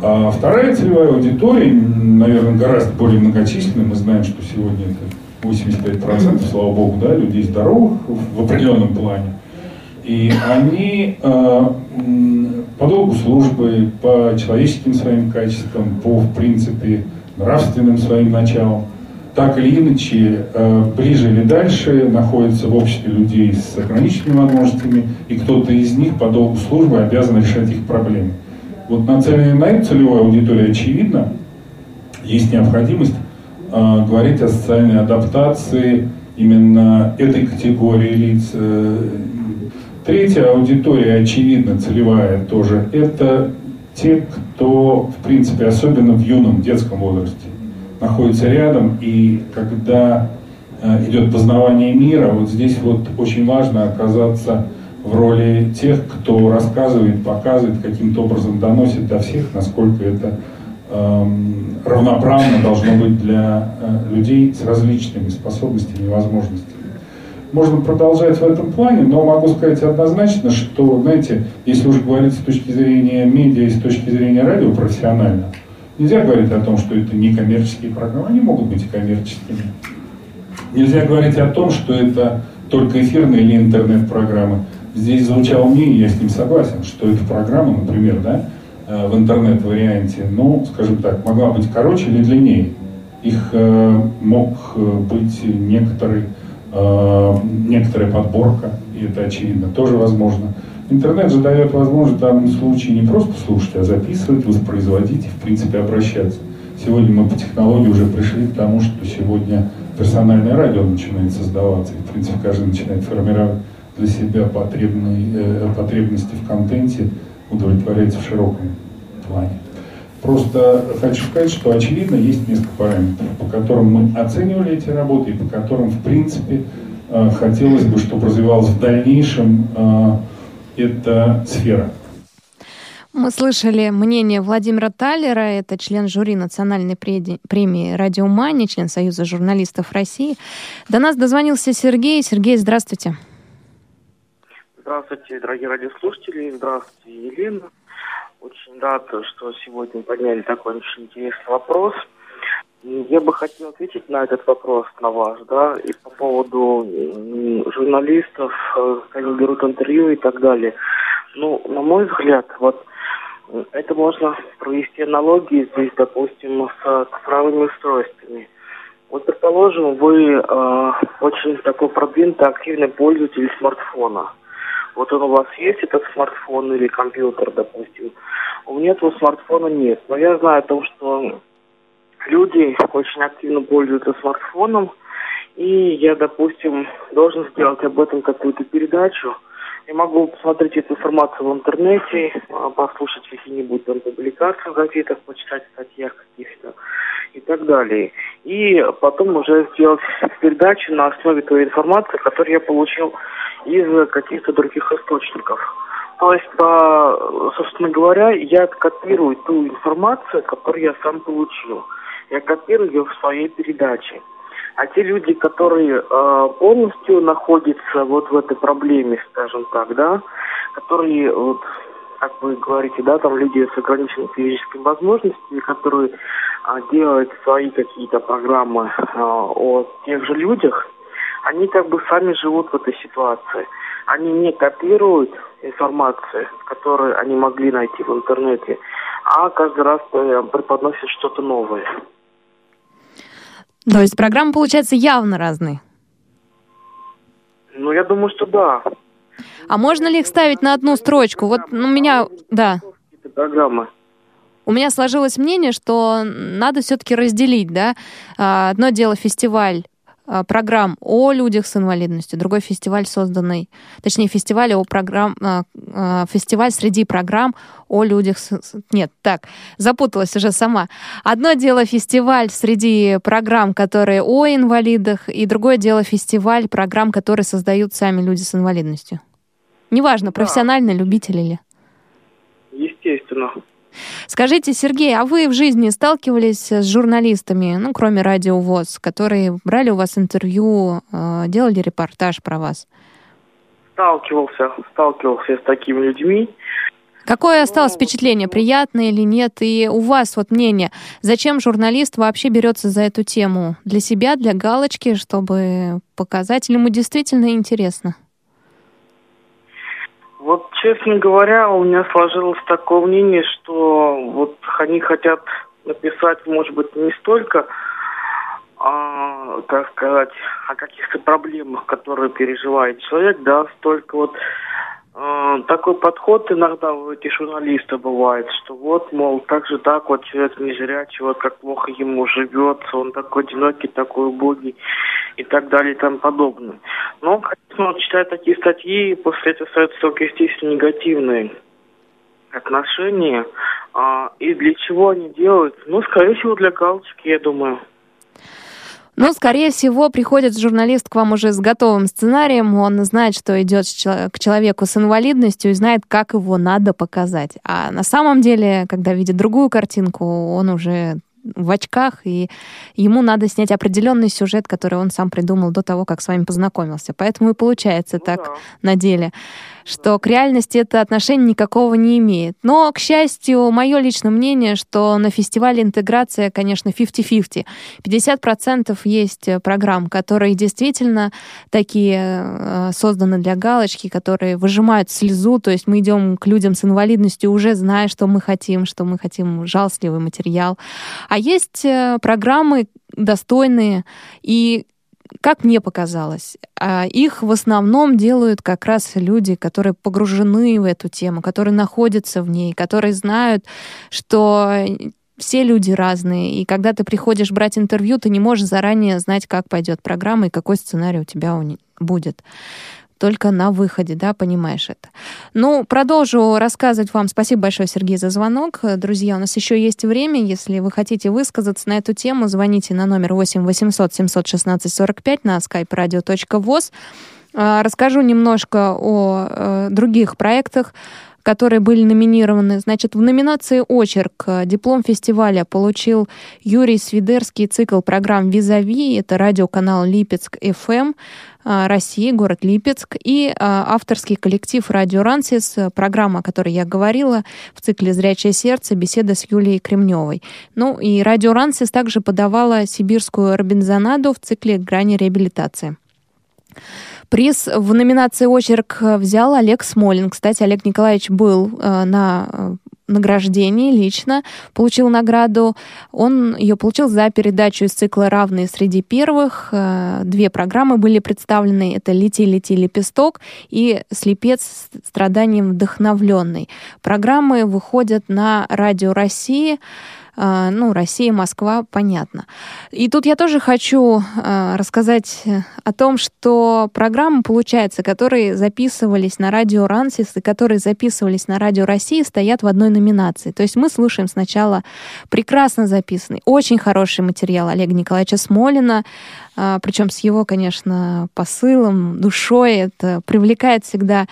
А вторая целевая аудитория, наверное, гораздо более многочисленная. Мы знаем, что сегодня это 85%, слава богу, да, людей здоровых в определенном плане. И они э, по долгу службы, по человеческим своим качествам, по, в принципе, нравственным своим началам, так или иначе, э, ближе или дальше находятся в обществе людей с ограниченными возможностями, и кто-то из них по долгу службы обязан решать их проблемы. Вот нацеленные на эту целевую аудиторию очевидно, есть необходимость э, говорить о социальной адаптации именно этой категории лиц, э, Третья аудитория, очевидно, целевая тоже, это те, кто, в принципе, особенно в юном детском возрасте, находится рядом, и когда э, идет познавание мира, вот здесь вот очень важно оказаться в роли тех, кто рассказывает, показывает, каким-то образом доносит до всех, насколько это равноправно должно быть для э, людей с различными способностями и возможностями можно продолжать в этом плане, но могу сказать однозначно, что, знаете, если уже говорить с точки зрения медиа и с точки зрения радио профессионально, нельзя говорить о том, что это не коммерческие программы, они могут быть и коммерческими. Нельзя говорить о том, что это только эфирные или интернет-программы. Здесь звучало мнение, я с ним согласен, что эта программа, например, да, в интернет-варианте, ну, скажем так, могла быть короче или длиннее. Их э, мог э, быть некоторый Э, некоторая подборка, и это очевидно, тоже возможно. Интернет же дает возможность в данном случае не просто слушать, а записывать, воспроизводить и, в принципе, обращаться. Сегодня мы по технологии уже пришли к тому, что сегодня персональное радио начинает создаваться, и, в принципе, каждый начинает формировать для себя потребные, э, потребности в контенте, удовлетворяется в широком плане. Просто хочу сказать, что очевидно есть несколько параметров, по которым мы оценивали эти работы и по которым, в принципе, э, хотелось бы, чтобы развивалась в дальнейшем э, эта сфера.
Мы слышали мнение Владимира Таллера, это член жюри национальной премии «Радиомания», член Союза журналистов России. До нас дозвонился Сергей. Сергей, здравствуйте.
Здравствуйте, дорогие радиослушатели. Здравствуйте, Елена. Очень рад, что сегодня подняли такой очень интересный вопрос. Я бы хотел ответить на этот вопрос, на ваш, да, и по поводу журналистов, э, они берут интервью и так далее. Ну, на мой взгляд, вот это можно провести аналогии здесь, допустим, с цифровыми устройствами. Вот, предположим, вы э, очень такой продвинутый, активный пользователь смартфона. Вот он у вас есть, этот смартфон или компьютер, допустим. У меня этого смартфона нет. Но я знаю о том, что люди очень активно пользуются смартфоном. И я, допустим, должен сделать об этом какую-то передачу. Я могу посмотреть эту информацию в интернете, а, послушать какие-нибудь там публикации в газетах, почитать в статьях каких-то и так далее. И потом уже сделать передачу на основе той информации, которую я получил из каких-то других источников. То есть, по, собственно говоря, я копирую ту информацию, которую я сам получил. Я копирую ее в своей передаче. А те люди, которые э, полностью находятся вот в этой проблеме, скажем так, да, которые, вот, как вы говорите, да, там люди с ограниченными физическими возможностями, которые э, делают свои какие-то программы э, о тех же людях, они как бы сами живут в этой ситуации. Они не копируют информацию, которую они могли найти в интернете, а каждый раз э, преподносят что-то новое.
То есть программы, получается, явно разные?
Ну, я думаю, что да.
А можно ли их ставить на одну строчку? Вот у меня, да.
Программы.
У меня сложилось мнение, что надо все-таки разделить, да. А, одно дело фестиваль программ о людях с инвалидностью, другой фестиваль, созданный, точнее, фестиваль, о программ, а, а, фестиваль среди программ о людях с... Нет, так, запуталась уже сама. Одно дело фестиваль среди программ, которые о инвалидах, и другое дело фестиваль программ, которые создают сами люди с инвалидностью. Неважно, профессионально, да. любитель или...
Естественно.
Скажите, Сергей, а вы в жизни сталкивались с журналистами, ну, кроме Радио ВОЗ, которые брали у вас интервью, э, делали репортаж про вас?
Сталкивался, сталкивался с такими людьми.
Какое осталось впечатление, приятное или нет? И у вас вот мнение, зачем журналист вообще берется за эту тему? Для себя, для галочки, чтобы показать? Или ему действительно интересно?
Вот, честно говоря, у меня сложилось такое мнение, что вот они хотят написать, может быть, не столько, а, как сказать, о каких-то проблемах, которые переживает человек, да, столько вот такой подход иногда у этих журналистов бывает, что вот, мол, как же так, вот человек не зрячий, вот как плохо ему живется, он такой одинокий, такой убогий и так далее и тому подобное. Но, конечно, вот, читая такие статьи, после этого остаются только, естественно, негативные отношения. А, и для чего они делают? Ну, скорее всего, для галочки, я думаю.
Ну, скорее всего, приходит журналист к вам уже с готовым сценарием, он знает, что идет к человеку с инвалидностью и знает, как его надо показать. А на самом деле, когда видит другую картинку, он уже в очках, и ему надо снять определенный сюжет, который он сам придумал до того, как с вами познакомился. Поэтому и получается ну, так да. на деле что к реальности это отношение никакого не имеет. Но, к счастью, мое личное мнение, что на фестивале интеграция, конечно, 50-50. 50% есть программ, которые действительно такие э, созданы для галочки, которые выжимают слезу, то есть мы идем к людям с инвалидностью, уже зная, что мы хотим, что мы хотим жалостливый материал. А есть э, программы достойные и как мне показалось, а, их в основном делают как раз люди, которые погружены в эту тему, которые находятся в ней, которые знают, что все люди разные, и когда ты приходишь брать интервью, ты не можешь заранее знать, как пойдет программа и какой сценарий у тебя будет только на выходе, да, понимаешь это. Ну, продолжу рассказывать вам. Спасибо большое, Сергей, за звонок. Друзья, у нас еще есть время. Если вы хотите высказаться на эту тему, звоните на номер 8 800 716 45 на skype radio.voz. А, расскажу немножко о э, других проектах которые были номинированы. Значит, в номинации «Очерк» диплом фестиваля получил Юрий Свидерский цикл программ «Визави». Это радиоканал «Липецк ФМ». А, России, город Липецк, и а, авторский коллектив «Радио Рансис», программа, о которой я говорила в цикле «Зрячее сердце», беседа с Юлией Кремневой. Ну и «Радио Рансис» также подавала сибирскую «Робинзонаду» в цикле «Грани реабилитации». Приз в номинации «Очерк» взял Олег Смолин. Кстати, Олег Николаевич был э, на э, награждении лично, получил награду. Он ее получил за передачу из цикла «Равные среди первых». Э, две программы были представлены. Это «Лети, лети, лепесток» и «Слепец страданием вдохновленный». Программы выходят на Радио России. А, ну, Россия, Москва, понятно. И тут я тоже хочу а, рассказать о том, что программы, получается, которые записывались на радио Рансис и которые записывались на радио России, стоят в одной номинации. То есть мы слушаем сначала прекрасно записанный, очень хороший материал Олега Николаевича Смолина, а, причем с его, конечно, посылом, душой, это привлекает всегда.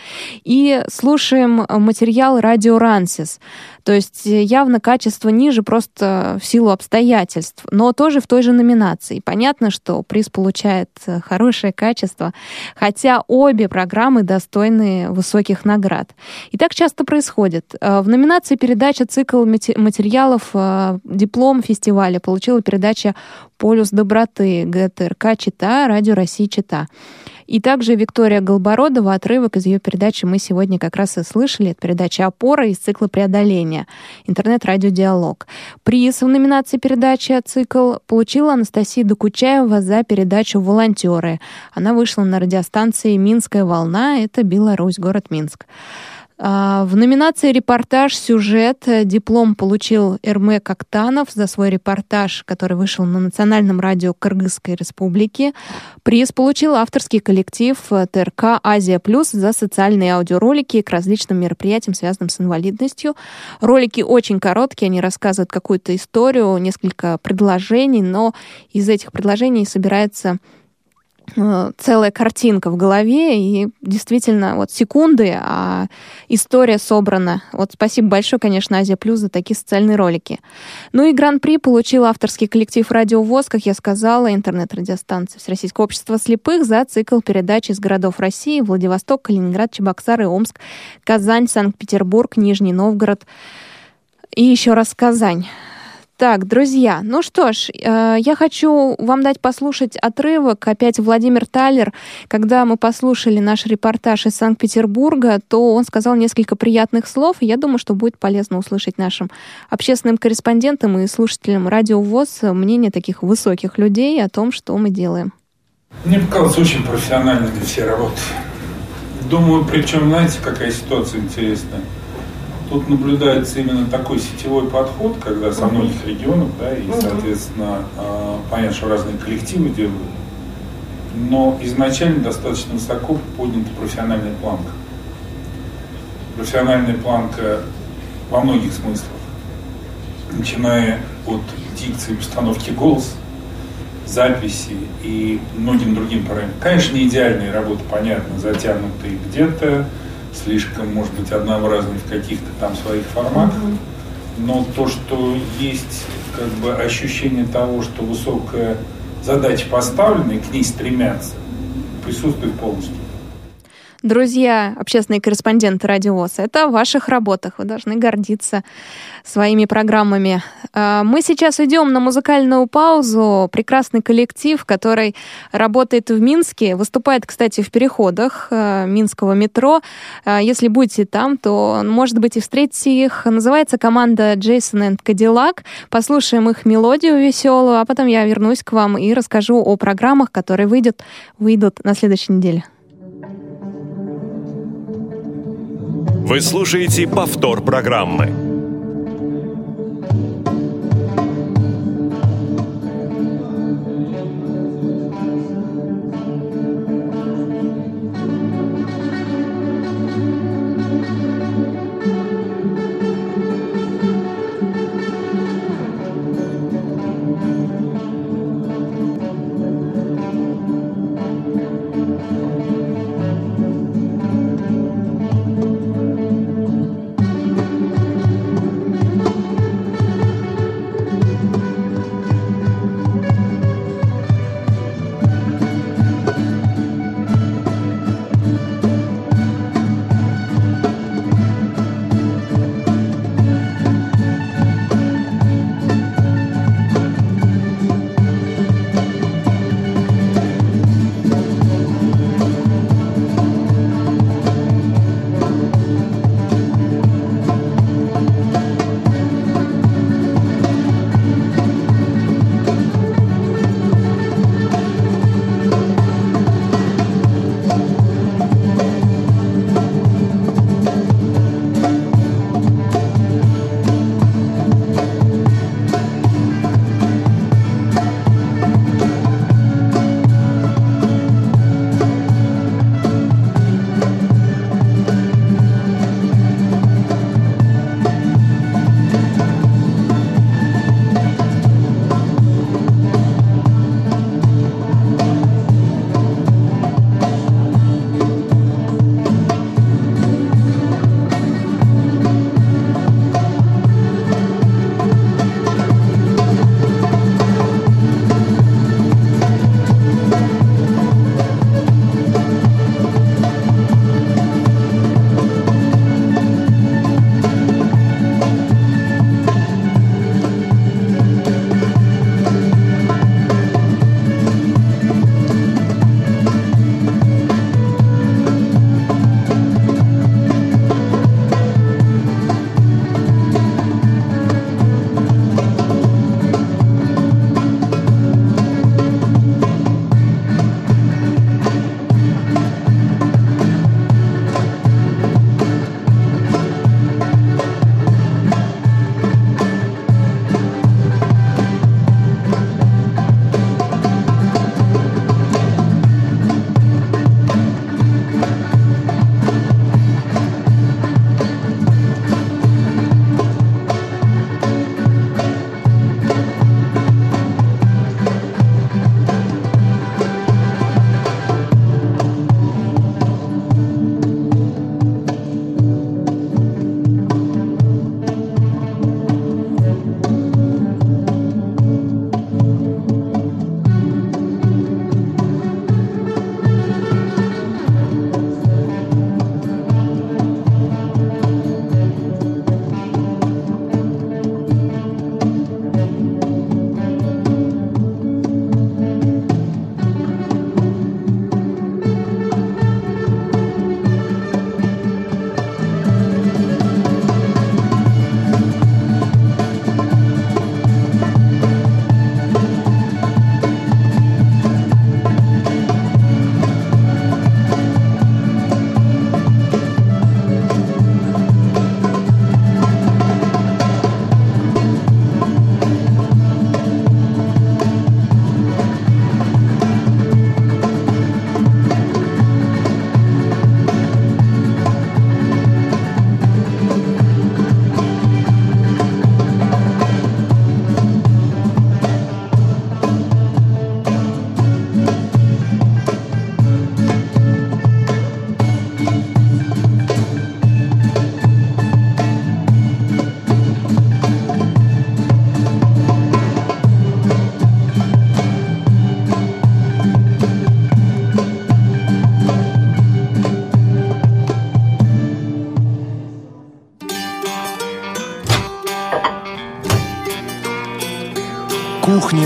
И слушаем материал радио Рансис. То есть явно качество ниже просто в силу обстоятельств, но тоже в той же номинации. Понятно, что приз получает хорошее качество, хотя обе программы достойны высоких наград. И так часто происходит. В номинации передача цикл материалов диплом фестиваля получила передача «Полюс доброты» ГТРК «Чита», Радио России «Чита». И также Виктория Голбородова, отрывок из ее передачи мы сегодня как раз и слышали. Это передача «Опора» из цикла «Преодоление». Интернет-радиодиалог. Приз в номинации передачи «Цикл» получила Анастасия Докучаева за передачу «Волонтеры». Она вышла на радиостанции «Минская волна». Это Беларусь, город Минск. В номинации «Репортаж. Сюжет» диплом получил Эрме Коктанов за свой репортаж, который вышел на национальном радио Кыргызской республики. Приз получил авторский коллектив ТРК «Азия Плюс» за социальные аудиоролики к различным мероприятиям, связанным с инвалидностью. Ролики очень короткие, они рассказывают какую-то историю, несколько предложений, но из этих предложений собирается целая картинка в голове, и действительно вот секунды, а история собрана. Вот спасибо большое, конечно, Азия Плюс за такие социальные ролики. Ну и Гран-при получил авторский коллектив «Радио ВОЗ», как я сказала, интернет-радиостанция Всероссийского общества слепых за цикл передач из городов России Владивосток, Калининград, Чебоксары, Омск, Казань, Санкт-Петербург, Нижний Новгород и еще раз Казань. Так, друзья, ну что ж, э, я хочу вам дать послушать отрывок. Опять Владимир Талер. Когда мы послушали наш репортаж из Санкт-Петербурга, то он сказал несколько приятных слов. И я думаю, что будет полезно услышать нашим общественным корреспондентам и слушателям Радио ВОЗ мнение таких высоких людей о том, что мы делаем.
Мне показалось очень профессиональными все работы. Думаю, причем, знаете, какая ситуация интересная? Тут наблюдается именно такой сетевой подход, когда со многих регионов, да, и, соответственно, а, понятно, что разные коллективы делают, но изначально достаточно высоко поднята профессиональная планка. Профессиональная планка во многих смыслах, начиная от дикции, постановки голоса, записи и многим другим параметрам. Конечно, не идеальные работы, понятно, затянутые где-то, слишком, может быть, однообразный в каких-то там своих форматах, но то, что есть как бы ощущение того, что высокая задача поставлена и к ней стремятся, присутствует полностью.
Друзья, общественные корреспонденты Радиоса, это в ваших работах. Вы должны гордиться своими программами. А, мы сейчас идем на музыкальную паузу. Прекрасный коллектив, который работает в Минске, выступает, кстати, в переходах а, Минского метро. А, если будете там, то, может быть, и встретите их. Называется команда Jason and Cadillac. Послушаем их мелодию веселую, а потом я вернусь к вам и расскажу о программах, которые выйдут, выйдут на следующей неделе.
Вы слушаете повтор программы.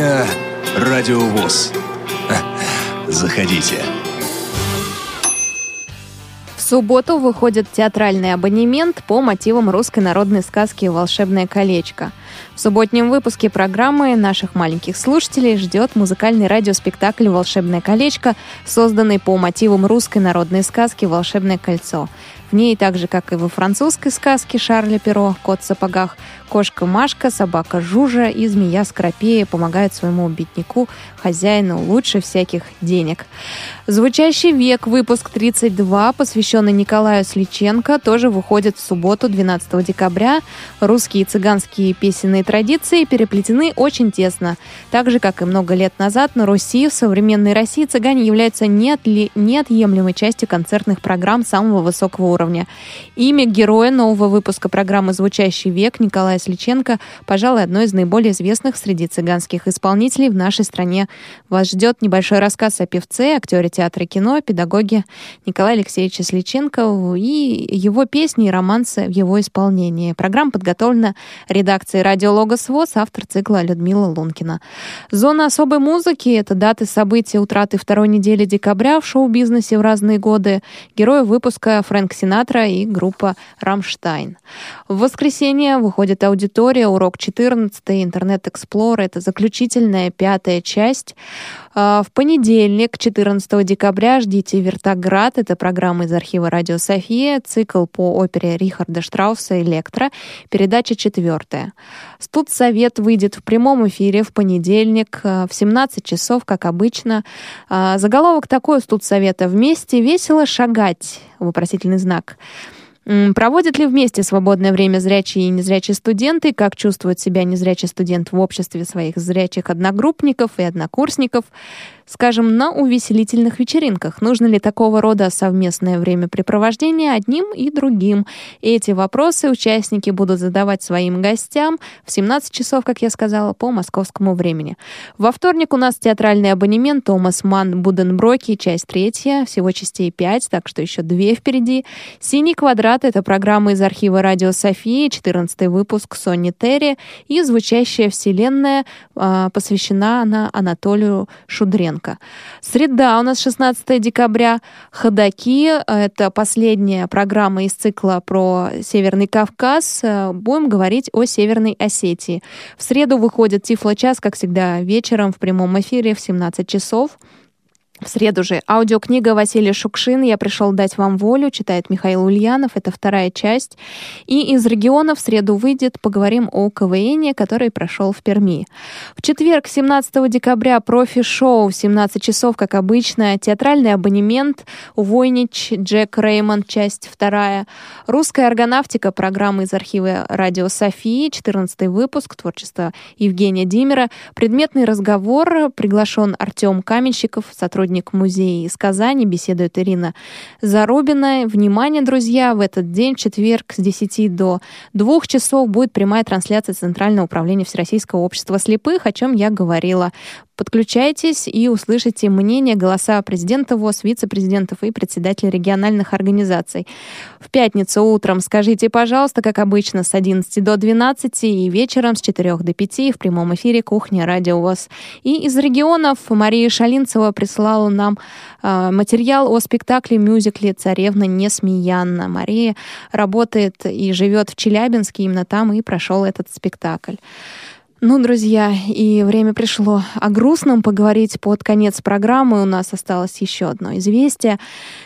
Кухня Радиовоз. Заходите.
В субботу выходит театральный абонемент по мотивам русской народной сказки «Волшебное колечко». В субботнем выпуске программы наших маленьких слушателей ждет музыкальный радиоспектакль «Волшебное колечко», созданный по мотивам русской народной сказки «Волшебное кольцо». В ней, так же как и во французской сказке Шарля Перо «Кот в сапогах», кошка Машка, собака Жужа и змея Скоропея помогают своему бедняку, хозяину, лучше всяких денег. Звучащий век, выпуск 32, посвященный Николаю Сличенко, тоже выходит в субботу, 12 декабря. Русские и цыганские песенные традиции переплетены очень тесно. Так же, как и много лет назад, на Руси, в современной России цыгане являются неотли... неотъемлемой частью концертных программ самого высокого уровня. Имя героя нового выпуска программы «Звучащий век» Николая Сличенко, пожалуй, одно из наиболее известных среди цыганских исполнителей в нашей стране. Вас ждет небольшой рассказ о певце, актере театра и кино, педагоге Николая Алексеевича Сличенко и его песни и романсы в его исполнении. Программа подготовлена редакцией «Радио Логос ВОЗ», автор цикла Людмила Лункина. Зона особой музыки — это даты событий утраты второй недели декабря в шоу-бизнесе в разные годы. Герои выпуска Фрэнк Синатра и группа «Рамштайн». В воскресенье выходит аудитория, урок 14, Internet Explorer. Это заключительная пятая часть. А, в понедельник, 14 декабря, ждите «Вертоград». Это программа из архива «Радио София», цикл по опере Рихарда Штрауса «Электра», передача четвертая. Студсовет выйдет в прямом эфире в понедельник а, в 17 часов, как обычно. А, заголовок такой у Студсовета «Вместе весело шагать» вопросительный знак. Проводят ли вместе свободное время зрячие и незрячие студенты? Как чувствует себя незрячий студент в обществе своих зрячих одногруппников и однокурсников? Скажем, на увеселительных вечеринках нужно ли такого рода совместное времяпрепровождение одним и другим? Эти вопросы участники будут задавать своим гостям в 17 часов, как я сказала, по московскому времени. Во вторник у нас театральный абонемент Томас Ман Буденброки, часть третья, всего частей 5, так что еще две впереди. «Синий квадрат» — это программа из архива «Радио Софии», 14 выпуск Сонни Терри, и «Звучащая вселенная» а, посвящена она Анатолию Шудренко. Лукашенко. Среда у нас 16 декабря. Ходаки. Это последняя программа из цикла про Северный Кавказ. Будем говорить о Северной Осетии. В среду выходит Тифло-час, как всегда, вечером в прямом эфире в 17 часов. В среду же аудиокнига Василия Шукшин «Я пришел дать вам волю» читает Михаил Ульянов. Это вторая часть. И из региона в среду выйдет «Поговорим о КВН», который прошел в Перми. В четверг, 17 декабря, профи-шоу в 17 часов, как обычно. Театральный абонемент «Увойнич», Джек Реймонд, часть вторая. Русская органавтика, программа из архива «Радио Софии», 14 выпуск, творчество Евгения Димера. Предметный разговор, приглашен Артем Каменщиков, сотрудник сотрудник музея из Казани, беседует Ирина Зарубина. Внимание, друзья, в этот день, четверг, с 10 до 2 часов будет прямая трансляция Центрального управления Всероссийского общества слепых, о чем я говорила. Подключайтесь и услышите мнение, голоса президента ВОЗ, вице-президентов и председателей региональных организаций. В пятницу утром скажите, пожалуйста, как обычно, с 11 до 12 и вечером с 4 до 5 в прямом эфире «Кухня. Радио ВОЗ». И из регионов Мария Шалинцева прислала нам э, материал о спектакле-мюзикле «Царевна Несмеянна». Мария работает и живет в Челябинске, именно там и прошел этот спектакль. Ну, друзья, и время пришло о грустном поговорить под конец программы. У нас осталось еще одно известие,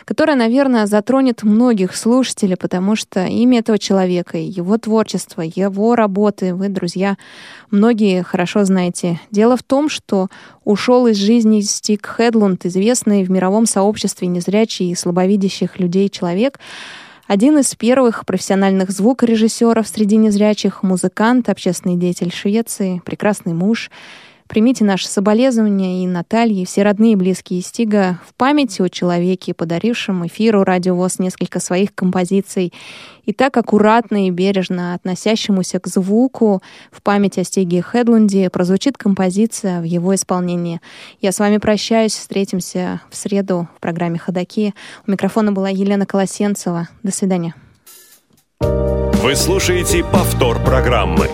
которое, наверное, затронет многих слушателей, потому что имя этого человека, его творчество, его работы вы, друзья, многие хорошо знаете. Дело в том, что ушел из жизни Стик Хедлунд, известный в мировом сообществе незрячий и слабовидящих людей человек, один из первых профессиональных звукорежиссеров среди незрячих, музыкант, общественный деятель Швеции, прекрасный муж — Примите наши соболезнования и Натальи, и все родные и близкие Стига в памяти о человеке, подарившем эфиру Радио ВОЗ несколько своих композиций, и так аккуратно и бережно относящемуся к звуку в память о Стиге Хедлунде прозвучит композиция в его исполнении. Я с вами прощаюсь, встретимся в среду в программе «Ходоки». У микрофона была Елена Колосенцева. До свидания.
Вы слушаете повтор программы.